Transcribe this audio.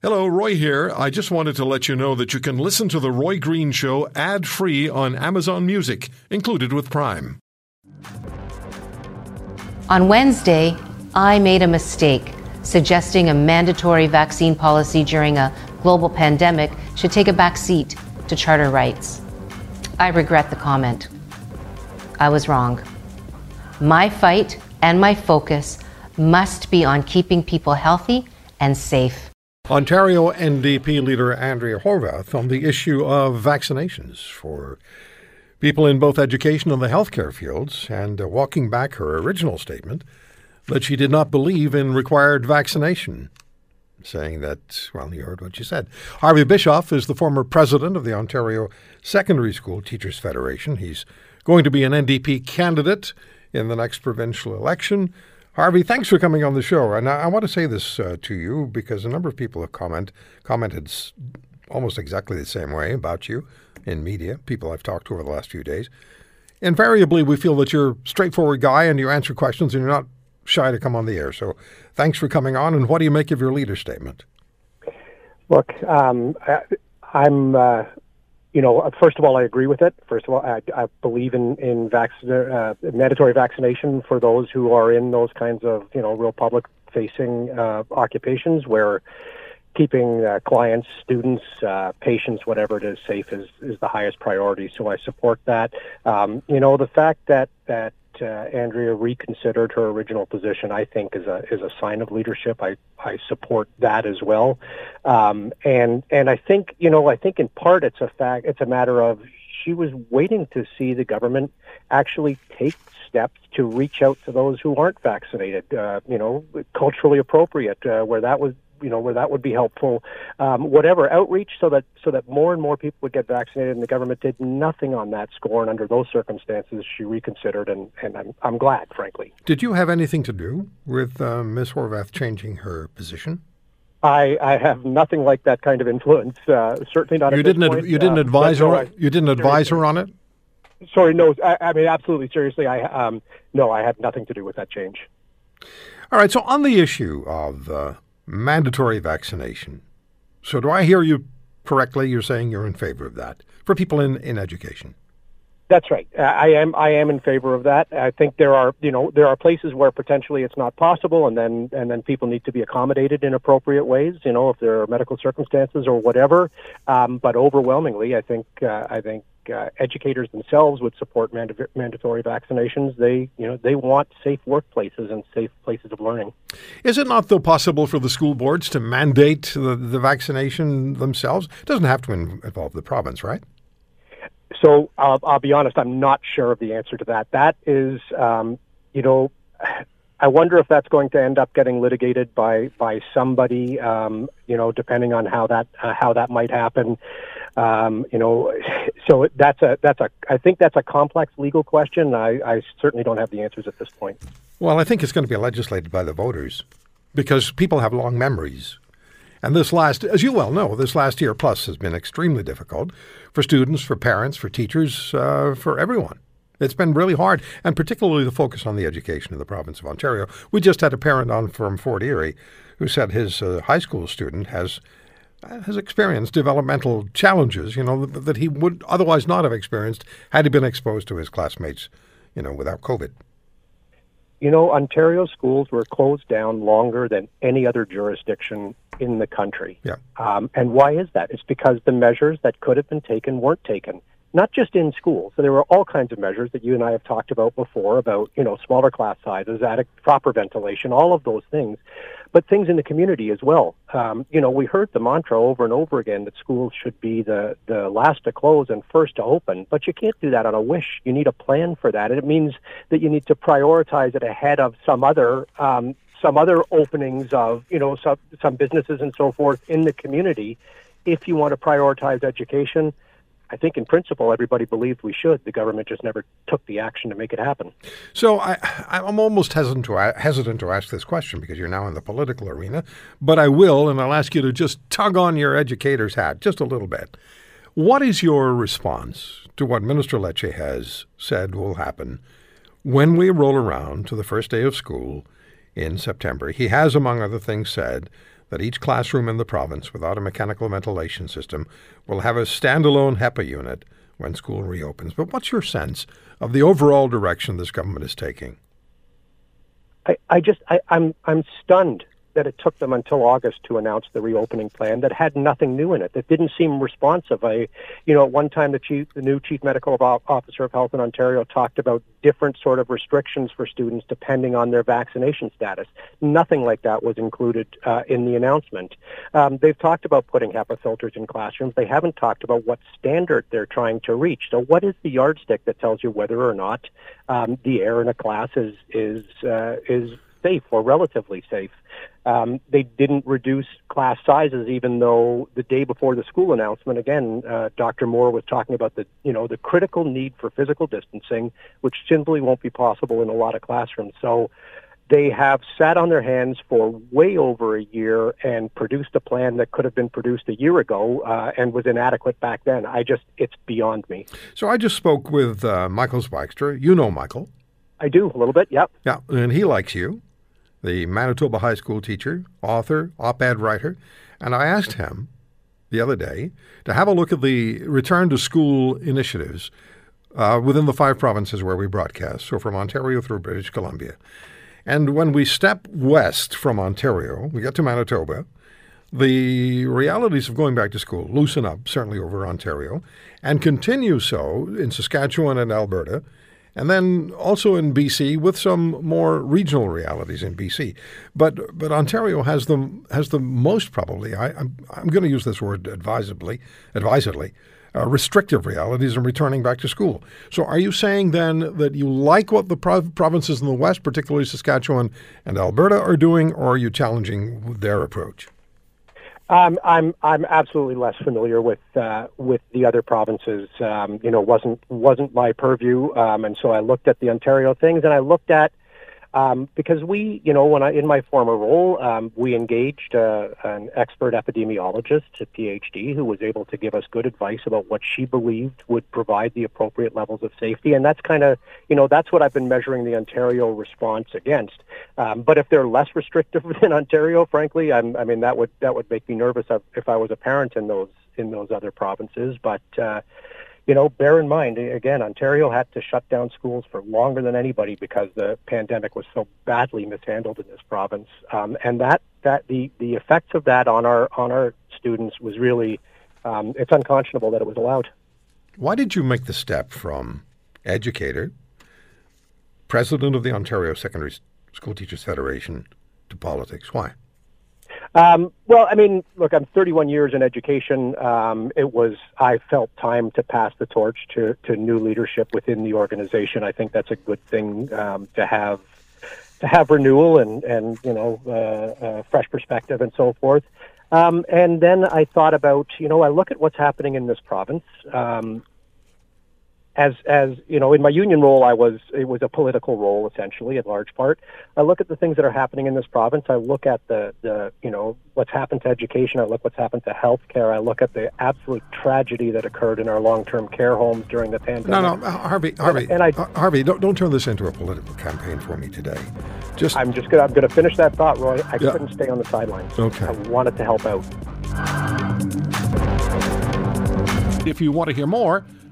Hello, Roy here. I just wanted to let you know that you can listen to The Roy Green Show ad free on Amazon Music, included with Prime. On Wednesday, I made a mistake suggesting a mandatory vaccine policy during a global pandemic should take a back seat to charter rights. I regret the comment. I was wrong. My fight and my focus must be on keeping people healthy and safe. Ontario NDP leader Andrea Horwath on the issue of vaccinations for people in both education and the healthcare fields, and uh, walking back her original statement that she did not believe in required vaccination, saying that, well, you heard what she said. Harvey Bischoff is the former president of the Ontario Secondary School Teachers Federation. He's going to be an NDP candidate in the next provincial election. Harvey, thanks for coming on the show. And I, I want to say this uh, to you because a number of people have comment, commented almost exactly the same way about you in media, people I've talked to over the last few days. Invariably, we feel that you're a straightforward guy and you answer questions and you're not shy to come on the air. So thanks for coming on. And what do you make of your leader statement? Look, um, I, am uh, you know, first of all, I agree with it. First of all, I, I believe in in vaccine, uh, mandatory vaccination for those who are in those kinds of you know real public facing uh, occupations where keeping uh, clients, students, uh, patients, whatever it is, safe is is the highest priority. So I support that. Um, you know, the fact that that uh, Andrea reconsidered her original position, I think, is a is a sign of leadership. I I support that as well, um, and and I think you know I think in part it's a fact it's a matter of she was waiting to see the government actually take steps to reach out to those who aren't vaccinated. Uh, you know, culturally appropriate, uh, where that was you know where that would be helpful. Um, whatever outreach, so that so that more and more people would get vaccinated, and the government did nothing on that score. And under those circumstances, she reconsidered, and and I'm I'm glad, frankly. Did you have anything to do with uh, Ms. Horwath changing her position? I, I have nothing like that kind of influence. Uh, certainly not. You didn't. Ad- you didn't uh, advise her. I, you didn't advise her on it. Sorry, no. I, I mean, absolutely, seriously. I um, no, I had nothing to do with that change. All right. So on the issue of uh, mandatory vaccination. So, do I hear you correctly? You're saying you're in favor of that for people in, in education. That's right. I am. I am in favor of that. I think there are, you know, there are places where potentially it's not possible, and then and then people need to be accommodated in appropriate ways. You know, if there are medical circumstances or whatever. Um, but overwhelmingly, I think uh, I think uh, educators themselves would support manda- mandatory vaccinations. They, you know, they want safe workplaces and safe places of learning. Is it not though possible for the school boards to mandate the, the vaccination themselves? It doesn't have to involve the province, right? So uh, I'll be honest, I'm not sure of the answer to that. That is, um, you know. I wonder if that's going to end up getting litigated by by somebody, um, you know, depending on how that uh, how that might happen. Um, you know, so that's a that's a I think that's a complex legal question. I, I certainly don't have the answers at this point. Well, I think it's going to be legislated by the voters because people have long memories. And this last, as you well know, this last year plus has been extremely difficult for students, for parents, for teachers, uh, for everyone. It's been really hard, and particularly the focus on the education of the province of Ontario. We just had a parent on from Fort Erie who said his uh, high school student has has experienced developmental challenges, you know, that, that he would otherwise not have experienced had he been exposed to his classmates, you know, without COVID. You know, Ontario schools were closed down longer than any other jurisdiction in the country. Yeah. Um, and why is that? It's because the measures that could have been taken weren't taken not just in schools. So there were all kinds of measures that you and I have talked about before about, you know, smaller class sizes, adequate, proper ventilation, all of those things, but things in the community as well. Um, you know, we heard the mantra over and over again that schools should be the, the last to close and first to open, but you can't do that on a wish. You need a plan for that. And it means that you need to prioritize it ahead of some other, um, some other openings of, you know, some, some businesses and so forth in the community if you want to prioritize education I think in principle everybody believed we should. The government just never took the action to make it happen. So I, I'm almost hesitant to hesitant to ask this question because you're now in the political arena, but I will, and I'll ask you to just tug on your educator's hat just a little bit. What is your response to what Minister Lecce has said will happen when we roll around to the first day of school in September? He has, among other things, said that each classroom in the province without a mechanical ventilation system will have a standalone HEPA unit when school reopens. But what's your sense of the overall direction this government is taking? I, I just I, I'm I'm stunned that it took them until August to announce the reopening plan that had nothing new in it. That didn't seem responsive. I, you know, at one time the chief, the new chief medical officer of health in Ontario talked about different sort of restrictions for students depending on their vaccination status. Nothing like that was included uh, in the announcement. Um, they've talked about putting HEPA filters in classrooms. They haven't talked about what standard they're trying to reach. So, what is the yardstick that tells you whether or not um, the air in a class is is uh, is safe or relatively safe. Um, they didn't reduce class sizes, even though the day before the school announcement, again, uh, Dr. Moore was talking about the you know the critical need for physical distancing, which simply won't be possible in a lot of classrooms. So they have sat on their hands for way over a year and produced a plan that could have been produced a year ago uh, and was inadequate back then. I just, it's beyond me. So I just spoke with uh, Michael Spikester. You know Michael. I do, a little bit, yep. Yeah, and he likes you the Manitoba high school teacher, author, op ed writer, and I asked him the other day to have a look at the return to school initiatives uh, within the five provinces where we broadcast, so from Ontario through British Columbia. And when we step west from Ontario, we get to Manitoba, the realities of going back to school loosen up, certainly over Ontario, and continue so in Saskatchewan and Alberta and then also in BC with some more regional realities in BC. But but Ontario has the has the most probably. I, I'm I'm going to use this word advisedly, advisedly. Uh, restrictive realities and returning back to school. So, are you saying then that you like what the prov- provinces in the West, particularly Saskatchewan and Alberta, are doing, or are you challenging their approach? Um, I'm I'm absolutely less familiar with uh, with the other provinces. Um, you know, wasn't wasn't my purview, um, and so I looked at the Ontario things, and I looked at um, because we, you know, when I in my former role, um, we engaged uh, an expert epidemiologist, a PhD, who was able to give us good advice about what she believed would provide the appropriate levels of safety, and that's kind of, you know, that's what I've been measuring the Ontario response against. Um, but if they're less restrictive than Ontario, frankly, I'm, I mean, that would that would make me nervous if I was a parent in those in those other provinces, but. Uh, you know, bear in mind, again, Ontario had to shut down schools for longer than anybody because the pandemic was so badly mishandled in this province. Um, and that, that the, the effects of that on our, on our students was really, um, it's unconscionable that it was allowed. Why did you make the step from educator, president of the Ontario Secondary School Teachers Federation, to politics? Why? Um, well, I mean, look, I'm 31 years in education. Um, it was I felt time to pass the torch to to new leadership within the organization. I think that's a good thing um, to have to have renewal and and you know uh, uh, fresh perspective and so forth. Um, and then I thought about you know I look at what's happening in this province. Um, as as you know, in my union role, I was it was a political role essentially, in large part. I look at the things that are happening in this province. I look at the the you know what's happened to education. I look what's happened to healthcare. I look at the absolute tragedy that occurred in our long term care homes during the pandemic. No, no, uh, Harvey, Harvey, and, and I, uh, Harvey, don't don't turn this into a political campaign for me today. Just I'm just gonna I'm gonna finish that thought, Roy. I yeah. couldn't stay on the sidelines. Okay, I wanted to help out. If you want to hear more